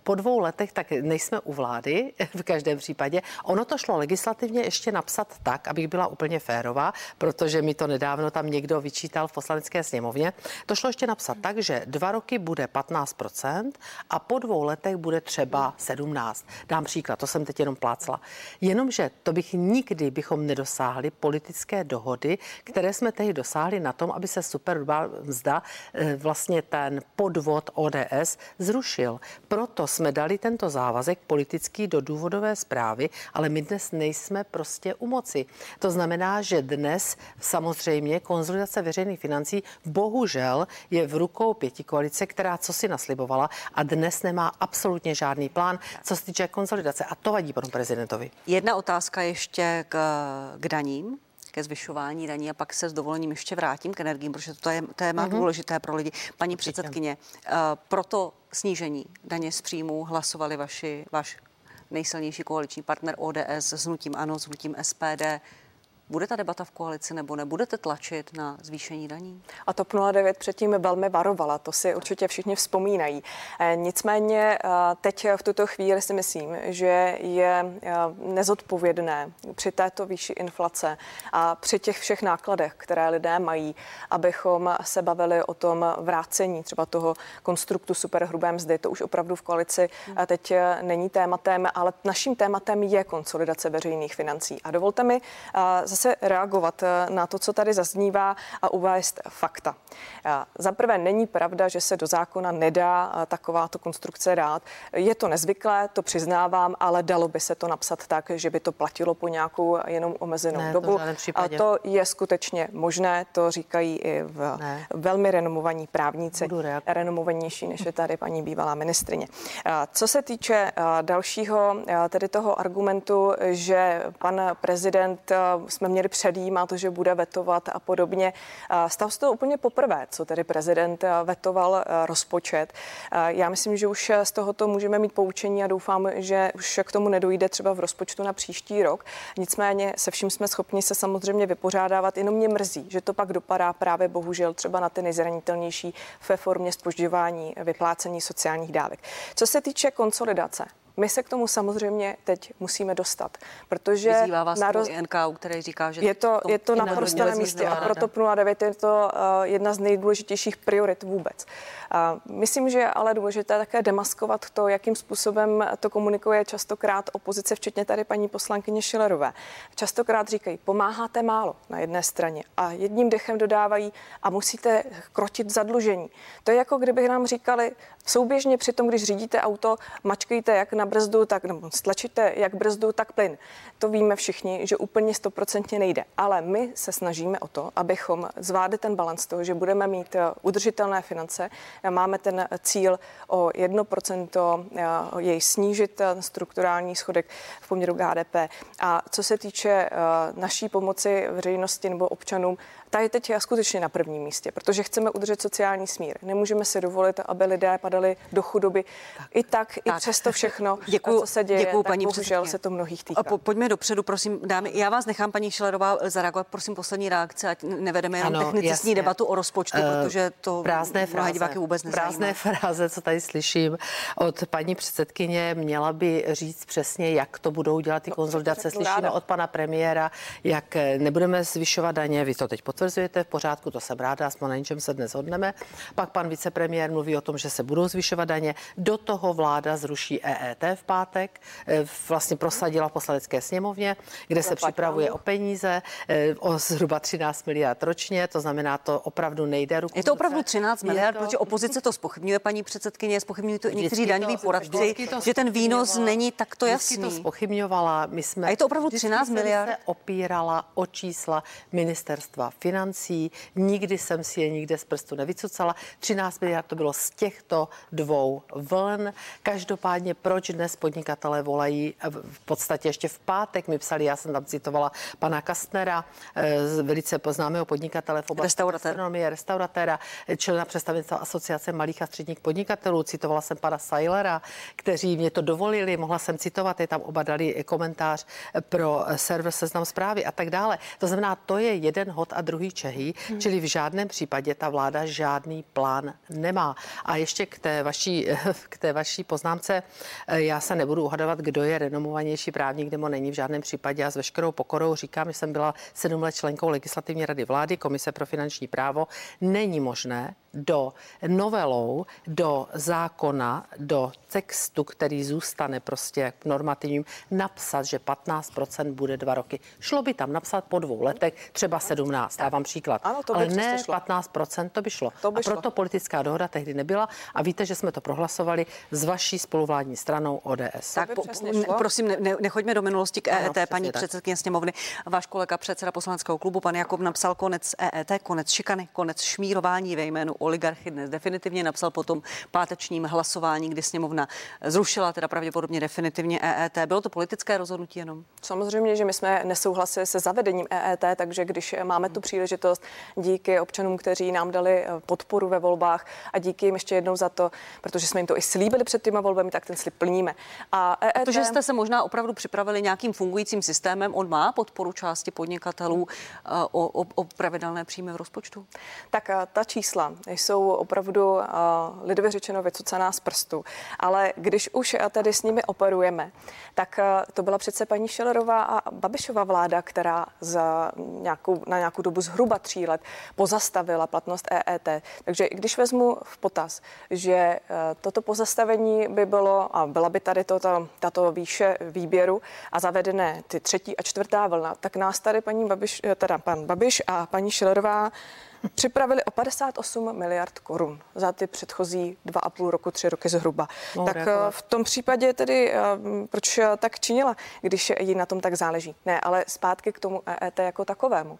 Po dvou letech tak nejsme u vlády v každém případě. Ono to šlo legislativně ještě napsat tak, abych byla úplně férová, protože mi to nedávno tam někdo vyčítal v poslanecké sněmovně. To šlo ještě napsat tak, že dva roky bude 15% a po dvou letech bude třeba 17. Dám příklad, to jsem teď jenom plácla. Jenomže to bych nikdy bychom nedosáhli politické dohody, které jsme tehdy dosáhli na tom, aby se super mzda, eh, vlastně ten podvod ODS zrušil. Proto jsme dali tento závazek politický do důvodové zprávy, ale my dnes nejsme prostě u moci. To znamená, že dnes samozřejmě konzolidace veřejných financí bohužel je v rukou pěti koalice, která co si naslibovala a dnes nemá absolutně žádný plán, co se týče konsolidace. A to vadí panu prezidentovi. Jedna otázka ještě k, k daním ke zvyšování daní a pak se s dovolením ještě vrátím k energiím, protože to je téma mm-hmm. důležité pro lidi. Paní předsedkyně, uh, proto snížení daně z příjmů hlasovali vaši, váš nejsilnější koaliční partner ODS s hnutím ANO, s hnutím SPD. Bude ta debata v koalici nebo nebudete tlačit na zvýšení daní? A TOP 09 předtím velmi varovala, to si určitě všichni vzpomínají. Eh, nicméně eh, teď v tuto chvíli si myslím, že je eh, nezodpovědné při této výši inflace a při těch všech nákladech, které lidé mají, abychom se bavili o tom vrácení třeba toho konstruktu superhrubé mzdy. To už opravdu v koalici teď není tématem, ale naším tématem je konsolidace veřejných financí. A dovolte mi zase zase reagovat eh, na to, co tady zaznívá a uvést fakta. Eh, za prvé není pravda, že se do zákona nedá eh, takováto konstrukce dát. Je to nezvyklé, to přiznávám, ale dalo by se to napsat tak, že by to platilo po nějakou jenom omezenou ne, dobu. A to je skutečně možné, to říkají i v ne. velmi renomovaní právníci, renomovanější než je tady paní bývalá ministrině. Co se týče dalšího tedy toho argumentu, že pan prezident jsme měli předjímat, že bude vetovat a podobně. Stav se to úplně poprvé, co tedy prezident vetoval rozpočet. Já myslím, že už z tohoto můžeme mít poučení a doufám, že už k tomu nedojde třeba v rozpočtu na příští rok. Nicméně se vším jsme schopni se samozřejmě vypořádávat. Jenom mě mrzí, že to pak dopadá právě bohužel třeba na ty nejzranitelnější ve formě spožďování vyplácení sociálních dávek. Co se týče konsolidace, my se k tomu samozřejmě teď musíme dostat, protože Vyzývá vás na roz... NKU, který říká, že je to, je to naprosto na místě a proto 09 je to uh, jedna z nejdůležitějších priorit vůbec. Uh, myslím, že je ale důležité také demaskovat to, jakým způsobem to komunikuje častokrát opozice, včetně tady paní poslankyně Šilerové. Častokrát říkají, pomáháte málo na jedné straně a jedním dechem dodávají a musíte krotit zadlužení. To je jako kdyby nám říkali, souběžně při tom, když řídíte auto, mačkejte jak na brzdu, tak nebo stlačíte jak brzdu, tak plyn. To víme všichni, že úplně stoprocentně nejde. Ale my se snažíme o to, abychom zvládli ten balans toho, že budeme mít eh, udržitelné finance. Máme ten cíl o 1% eh, jej snížit eh, strukturální schodek v poměru HDP. A co se týče naší pomoci veřejnosti nebo občanům, ta je teď skutečně na prvním místě, protože chceme udržet sociální smír. Nemůžeme si dovolit, aby lidé padali do chudoby. Tak. I tak, tak, i přesto všechno, děkuju, co se děje, děkuju, paní bohužel se to mnohých týká. A po, pojďme dopředu, prosím, dámy. Já vás nechám, paní Šilerová, zareagovat. Prosím, poslední reakce, ať nevedeme jenom technicistní debatu o rozpočtu, uh, protože to prázdné fráze, diváky vůbec nezajímá. Prázdné fráze, co tady slyším od paní předsedkyně, měla by říct přesně, jak to budou dělat ty konzultace. Slyšíme od pana premiéra, jak nebudeme zvyšovat daně. Vy to teď potvrzujete v pořádku, to jsem ráda, aspoň na něčem se dnes hodneme. Pak pan vicepremiér mluví o tom, že se budou zvyšovat daně. Do toho vláda zruší EET v pátek, eh, vlastně prosadila v poslanecké sněmovně, kde se připravuje o peníze, eh, o zhruba 13 miliard ročně, to znamená, to opravdu nejde ruku. Je to opravdu 13 miliard, to... protože opozice to spochybňuje, paní předsedkyně, spochybňují to i někteří daňoví poradci, že ten výnos není takto jasný. to spochybňovala, my jsme... A je to opravdu 13 miliard? se opírala o čísla ministerstva financí, nikdy jsem si je nikde z prstu nevycucala. 13 miliard to bylo z těchto dvou vln. Každopádně proč dnes podnikatelé volají, v podstatě ještě v pátek mi psali, já jsem tam citovala pana Kastnera, eh, velice poznámého podnikatele v oblasti gastronomie, restauratéra, člena představitel asociace malých a středních podnikatelů, citovala jsem pana Sailera, kteří mě to dovolili, mohla jsem citovat, je tam oba dali komentář pro server Seznam zprávy a tak dále. To znamená, to je jeden hod a druhý Čehy, hmm. čili v žádném případě ta vláda žádný plán nemá. A ještě k té vaší, k té vaší poznámce, eh, já se nebudu uhadovat, kdo je renomovanější právník nebo není v žádném případě. Já s veškerou pokorou říkám, že jsem byla sedm let členkou legislativní rady vlády, Komise pro finanční právo. Není možné, do novelou, do zákona, do textu, který zůstane prostě normativním, napsat, že 15% bude dva roky. Šlo by tam napsat po dvou letech, třeba 17, dávám příklad. Ano, to by Ale ne šlo. 15%, to by šlo. To by a proto šlo. politická dohoda tehdy nebyla a víte, že jsme to prohlasovali s vaší spoluvládní stranou ODS. Tak po, prosím, ne, nechoďme do minulosti k EET, ano, paní předsedkyně sněmovny. Váš kolega předseda poslaneckého klubu, pan Jakob, napsal konec EET, konec šikany, konec šmírování ve jménu oligarchy dnes definitivně napsal po tom pátečním hlasování, kdy sněmovna zrušila teda pravděpodobně definitivně EET. Bylo to politické rozhodnutí jenom? Samozřejmě, že my jsme nesouhlasili se zavedením EET, takže když máme tu příležitost díky občanům, kteří nám dali eh, podporu ve volbách a díky jim ještě jednou za to, protože jsme jim to i slíbili před těma volbami, tak ten slib plníme. A EET... Protože jste se možná opravdu připravili nějakým fungujícím systémem, on má podporu části podnikatelů eh, o, o, o pravidelné příjmy v rozpočtu? Tak eh, ta čísla jsou opravdu uh, lidově řečeno vycucaná z prstu. Ale když už tady s nimi operujeme, tak uh, to byla přece paní Šelerová a Babišova vláda, která za nějakou, na nějakou dobu zhruba tří let pozastavila platnost EET. Takže když vezmu v potaz, že toto pozastavení by bylo, a byla by tady to, ta, tato výše výběru a zavedené ty třetí a čtvrtá vlna, tak nás tady paní Babiš, teda pan Babiš a paní Šilerová připravili o 58 miliard korun za ty předchozí dva a půl roku, tři roky zhruba. No, tak jako... v tom případě tedy, eh, proč tak činila, když jí na tom tak záleží? Ne, ale zpátky k tomu EET jako takovému.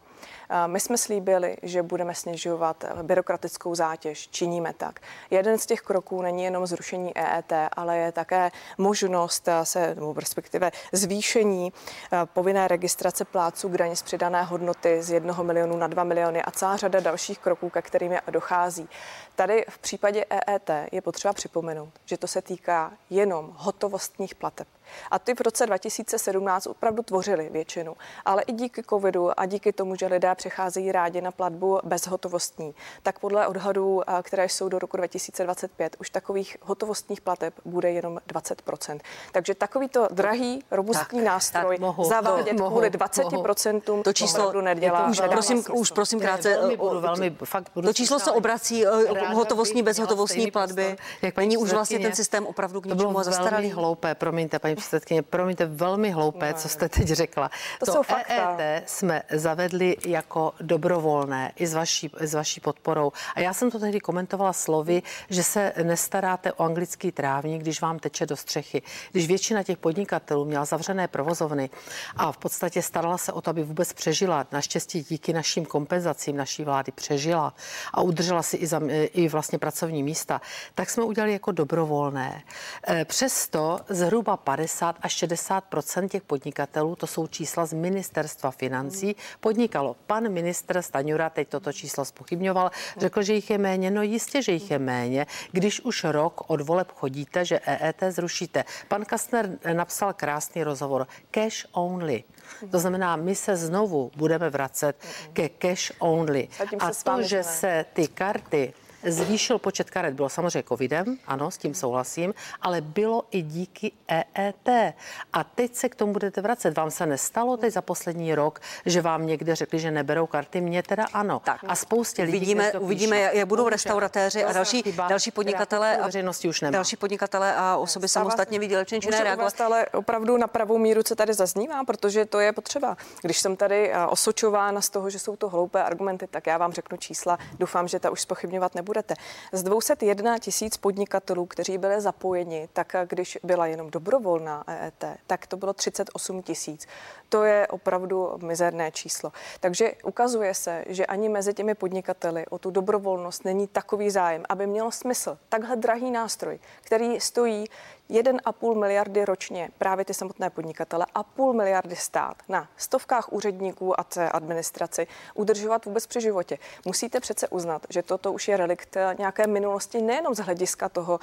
My jsme slíbili, že budeme snižovat byrokratickou zátěž. Činíme tak. Jeden z těch kroků není jenom zrušení EET, ale je také možnost se, nebo respektive zvýšení eh, povinné registrace pláců k daně z přidané hodnoty z 1 milionu na 2 miliony a celá řada dalších kroků, ke kterým dochází. Tady v případě EET je potřeba připomenout, že to se týká jenom hotovostních plateb. A ty v roce 2017 opravdu tvořily většinu. Ale i díky covidu a díky tomu, že lidé přecházejí rádi na platbu bezhotovostní, tak podle odhadů, které jsou do roku 2025, už takových hotovostních plateb bude jenom 20%. Takže takovýto drahý, robustní tak, nástroj zavádět kvůli 20% mohu. to číslo nedělá. Už prosím, už prosím krátce. Velmi, budu, velmi, fakt budu to číslo se obrací eh, hotovostní, bezhotovostní platby. Jak Není už vlastně ten systém opravdu k ničemu zastaralý. hloupé, promiňte, paní předsedkyně, promiňte, velmi hloupé, co jste teď řekla. To, to jsou fakta. EET jsme zavedli jako dobrovolné i s vaší, s vaší podporou. A já jsem to tehdy komentovala slovy, že se nestaráte o anglický trávník, když vám teče do střechy. Když většina těch podnikatelů měla zavřené provozovny a v podstatě starala se o to, aby vůbec přežila, naštěstí díky našim kompenzacím naší vlády přežila a udržela si i, za, i vlastně pracovní místa, tak jsme udělali jako dobrovolné. E, přesto zhruba 50 50 až 60% těch podnikatelů, to jsou čísla z ministerstva financí, podnikalo. Pan ministr Staňura teď toto číslo spochybňoval, řekl, že jich je méně. No jistě, že jich je méně, když už rok od voleb chodíte, že EET zrušíte. Pan Kastner napsal krásný rozhovor. Cash only. To znamená, my se znovu budeme vracet ke cash only. A to, že se ty karty zvýšil počet karet. Bylo samozřejmě covidem, ano, s tím souhlasím, ale bylo i díky EET. A teď se k tomu budete vracet. Vám se nestalo teď za poslední rok, že vám někde řekli, že neberou karty? Mně teda ano. Tak, a spoustě lidí. Uvidíme, uvidíme jak budou restauratéři a další, další podnikatelé. A veřejnosti už nemá. Další podnikatelé a osoby samostatně výdělečně činné reagovat. Ale opravdu na pravou míru, co tady zaznívá, protože to je potřeba. Když jsem tady osočována z toho, že jsou to hloupé argumenty, tak já vám řeknu čísla. Doufám, že ta už spochybňovat nebude budete. Z 201 tisíc podnikatelů, kteří byli zapojeni, tak když byla jenom dobrovolná EET, tak to bylo 38 tisíc. To je opravdu mizerné číslo. Takže ukazuje se, že ani mezi těmi podnikateli o tu dobrovolnost není takový zájem, aby mělo smysl. Takhle drahý nástroj, který stojí 1,5 miliardy ročně právě ty samotné podnikatele a půl miliardy stát na stovkách úředníků a té administraci udržovat vůbec při životě. Musíte přece uznat, že toto už je relikt nějaké minulosti nejenom z hlediska toho,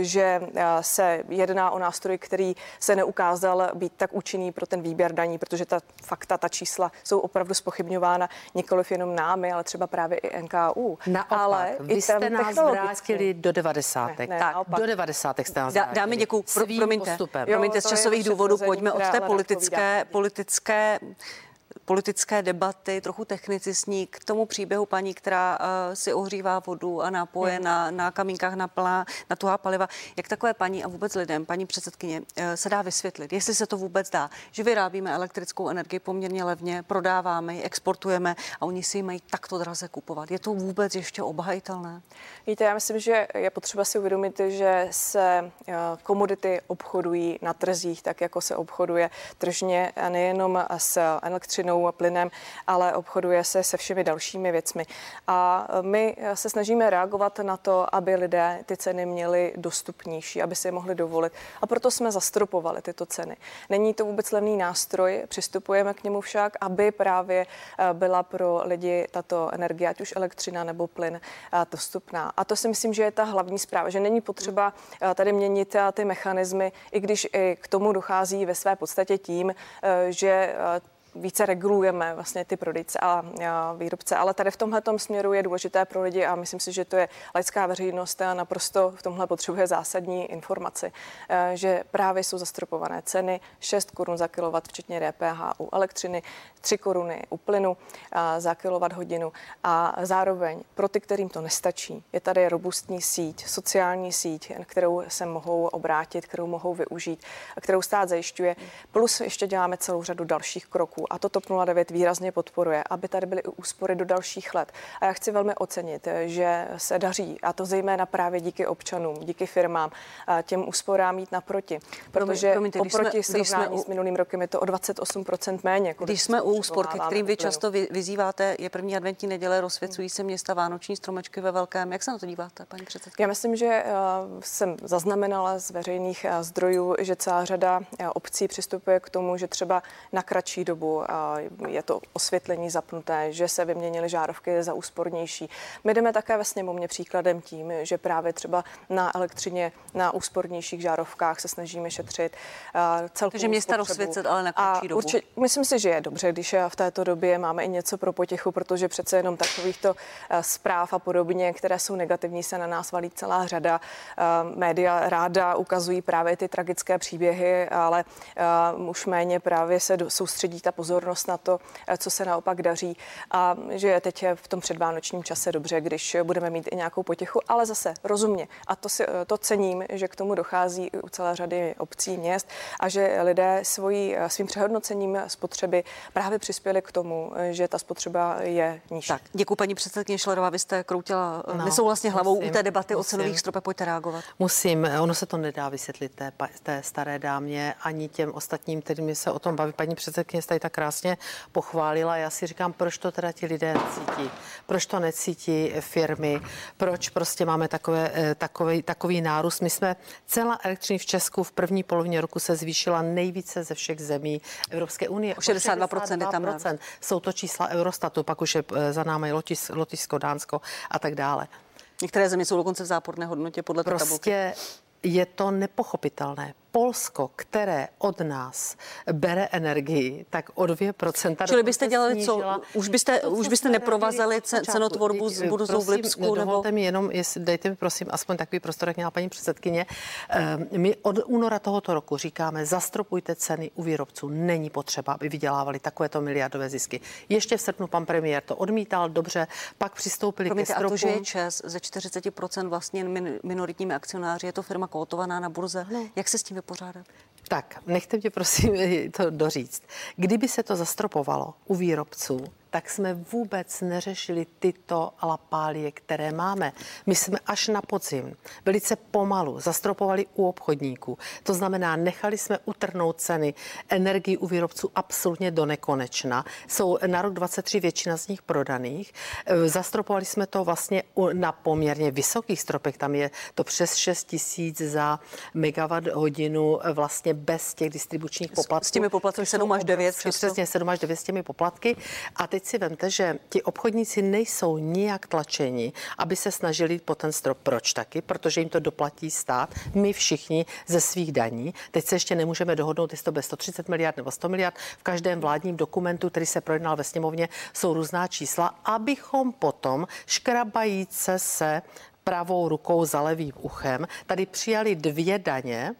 že se jedná o nástroj, který se neukázal být tak účinný pro ten výběr daní, protože ta fakta, ta čísla jsou opravdu spochybňována nikoliv jenom námi, ale třeba právě i NKU. Naopak, ale vy i jste nás vrátili do 90. Ne, ne, tak, do 90. jste nás vrátili. Dámy, děkuji. Pro, promiňte, promiňte, promiňte, z časových důvodů pojďme od té politické, politické politické debaty, trochu technicistní k tomu příběhu paní, která uh, si ohřívá vodu a nápoje hmm. na, na kamínkách na, plá, na tuhá paliva. Jak takové paní a vůbec lidem, paní předsedkyně, uh, se dá vysvětlit, jestli se to vůbec dá, že vyrábíme elektrickou energii poměrně levně, prodáváme ji, exportujeme a oni si ji mají takto draze kupovat. Je to vůbec ještě obhajitelné? Víte, já myslím, že je potřeba si uvědomit, že se uh, komodity obchodují na trzích, tak jako se obchoduje tržně nejenom s elektřinou, a plynem, ale obchoduje se se všemi dalšími věcmi. A my se snažíme reagovat na to, aby lidé ty ceny měli dostupnější, aby si je mohli dovolit. A proto jsme zastropovali tyto ceny. Není to vůbec levný nástroj, přistupujeme k němu však, aby právě eh, byla pro lidi tato energie, ať už elektřina nebo plyn, eh, dostupná. A to si myslím, že je ta hlavní zpráva, že není potřeba tady měnit ty mechanismy, i když i k tomu dochází ve své podstatě tím, že více regulujeme vlastně ty prodejce a, výrobce, ale tady v tomhle směru je důležité pro lidi a myslím si, že to je laická veřejnost a naprosto v tomhle potřebuje zásadní informaci, eh, že právě jsou zastropované ceny 6 korun za kilovat, včetně DPH u elektřiny, 3 koruny u plynu eh, za kilovat hodinu. A zároveň pro ty, kterým to nestačí, je tady robustní síť, sociální síť, kterou se mohou obrátit, kterou mohou využít, kterou stát zajišťuje. Plus ještě děláme celou řadu dalších kroků a to TOP 09 výrazně podporuje, aby tady byly úspory do dalších let. A já chci velmi ocenit, že se daří, a to zejména právě díky občanům, díky firmám, těm úsporám mít naproti. Protože Promiňte, oproti jsme, srovnání jsme u... s minulým rokem je to o 28% méně. Když jsme u úspor, ke kterým vy často vy, vyzýváte, je první adventní neděle, rozsvěcují se města Vánoční stromečky ve velkém. Jak se na to díváte, paní předsedkyně? Já myslím, že uh, jsem zaznamenala z veřejných uh, zdrojů, že celá řada uh, obcí přistupuje k tomu, že třeba na kratší dobu je to osvětlení zapnuté, že se vyměnily žárovky za úspornější. My jdeme také ve sněmovně příkladem tím, že právě třeba na elektřině, na úspornějších žárovkách se snažíme šetřit. Takže města rozsvěcet, ale na kratší dobu. Určitě, myslím si, že je dobře, když v této době máme i něco pro potěchu, protože přece jenom takovýchto zpráv a podobně, které jsou negativní, se na nás valí celá řada. Média ráda ukazují právě ty tragické příběhy, ale už méně právě se soustředí ta pozornost na to, eh, co se naopak daří a že je teď v tom předvánočním čase dobře, když budeme mít i nějakou potěchu, ale zase rozumně. A to, si, eh, to cením, že k tomu dochází u celé řady obcí, měst a že lidé svojí, eh, svým přehodnocením spotřeby právě přispěli k tomu, že ta spotřeba je nižší. Tak, děkuji paní předsedkyně Šlerová, vy jste kroutila no, nesouhlasně hlavou musím, u té debaty musím, o cenových stropech, pojďte reagovat. Musím, ono se to nedá vysvětlit té, té staré dámě ani těm ostatním, kterými se o tom baví. Paní předsedkyně tady tak krásně pochválila. Já si říkám, proč to teda ti lidé necítí? Proč to necítí firmy? Proč prostě máme takové, eh, takový, takový nárůst? My jsme, celá elektřiny v Česku v první polovině roku se zvýšila nejvíce ze všech zemí Evropské unie. O 62%, 62% je tam. Jsou to čísla Eurostatu, pak už je eh, za námi Lotis, Lotisko, Dánsko a tak dále. Některé země jsou dokonce v záporné hodnotě podle prostě tabulky. je to nepochopitelné. Polsko, které od nás bere energii, tak o 2%. Čili byste dělali co? Už byste, to, už byste neprovazali cenotvorbu z budoucnou v Lipsku? Nebo? mi jenom, jestli, dejte mi prosím aspoň takový prostor, jak měla paní předsedkyně. Ehm, my od února tohoto roku říkáme, zastropujte ceny u výrobců. Není potřeba, aby vydělávali takovéto miliardové zisky. Ještě v srpnu pan premiér to odmítal, dobře, pak přistoupili Promiňte, ke stropu. A to, že je ČES ze 40% vlastně minoritními akcionáři, je to firma kotovaná na burze. No. Jak se s tím borarım Tak, nechte mě prosím to doříct. Kdyby se to zastropovalo u výrobců, tak jsme vůbec neřešili tyto lapálie, které máme. My jsme až na podzim velice pomalu zastropovali u obchodníků. To znamená, nechali jsme utrhnout ceny energii u výrobců absolutně do nekonečna. Jsou na rok 23 většina z nich prodaných. E, zastropovali jsme to vlastně na poměrně vysokých stropech. Tam je to přes 6 tisíc za megawatt hodinu e, vlastně bez těch distribučních poplatků. S těmi poplatky 7 až 9. Přesně 7 až 9 s těmi poplatky. A teď si vemte, že ti obchodníci nejsou nijak tlačeni, aby se snažili po ten strop. Proč taky? Protože jim to doplatí stát. My všichni ze svých daní. Teď se ještě nemůžeme dohodnout, jestli to bude 130 miliard nebo 100 miliard. V každém vládním dokumentu, který se projednal ve sněmovně, jsou různá čísla, abychom potom škrabajíce se pravou rukou za levým uchem tady přijali dvě daně,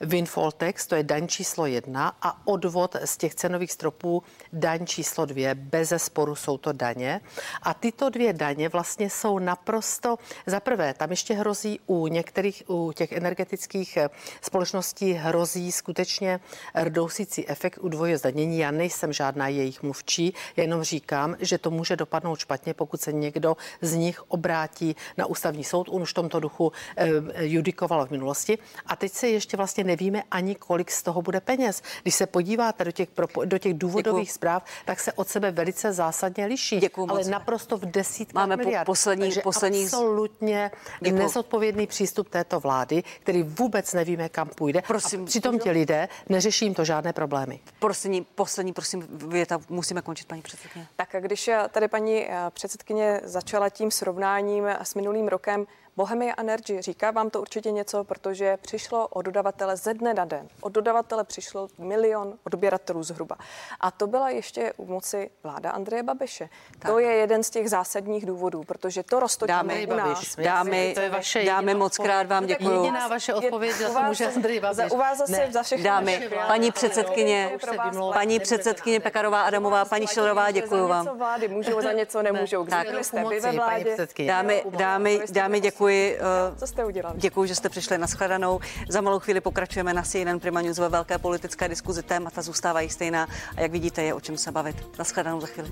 Windfall tax, to je daň číslo jedna a odvod z těch cenových stropů daň číslo dvě. Bez sporu jsou to daně. A tyto dvě daně vlastně jsou naprosto, za prvé, tam ještě hrozí u některých, u těch energetických eh, společností hrozí skutečně rdousící efekt u dvoje zdanění. Já nejsem žádná jejich mluvčí, jenom říkám, že to může dopadnout špatně, pokud se někdo z nich obrátí na ústavní soud. On už v tomto duchu eh, judikoval v minulosti. A teď se ještě vlastně nevíme ani, kolik z toho bude peněz. Když se podíváte do těch, do těch důvodových Děkuju. zpráv, tak se od sebe velice zásadně liší. Děkuju ale moc. naprosto v desítkách Máme miliard. Po poslední, Takže poslední... absolutně Děkuju. nezodpovědný přístup této vlády, který vůbec nevíme, kam půjde. Prosím, a přitom ti lidé neřeší jim to žádné problémy. Prosím, poslední, prosím, věta, musíme končit, paní předsedkyně. Tak a když tady paní eh, předsedkyně začala tím srovnáním s minulým rokem, Bohemia Energy, říká vám to určitě něco, protože přišlo od dodavatele ze dne na den. Od dodavatele přišlo milion odběratelů zhruba. A to byla ještě u moci vláda Andreje Babiše. Tak. To je jeden z těch zásadních důvodů, protože to roztočíme dámy, u nás. Dámy, to je vaše dámy moc krát vám děkuji. Jediná vaše odpověď, že to může Andrej Babiš. Za, u vás zase ne. za všechny Dámy, paní předsedkyně, paní předsedkyně Pekarová Adamová, paní Šilerová, děkuji vám. Vlády můžou za něco, nemůžou. Tak, jste vy ve vládě. Dámy, dámy, dámy, děkuji děkuji. Eh, Co jste udělali? Děkuji, že jste přišli na shledanou. Za malou chvíli pokračujeme na CNN Prima News ve velké politické diskuzi. Témata zůstávají stejná a jak vidíte, je o čem se bavit. Na shledanou za chvíli.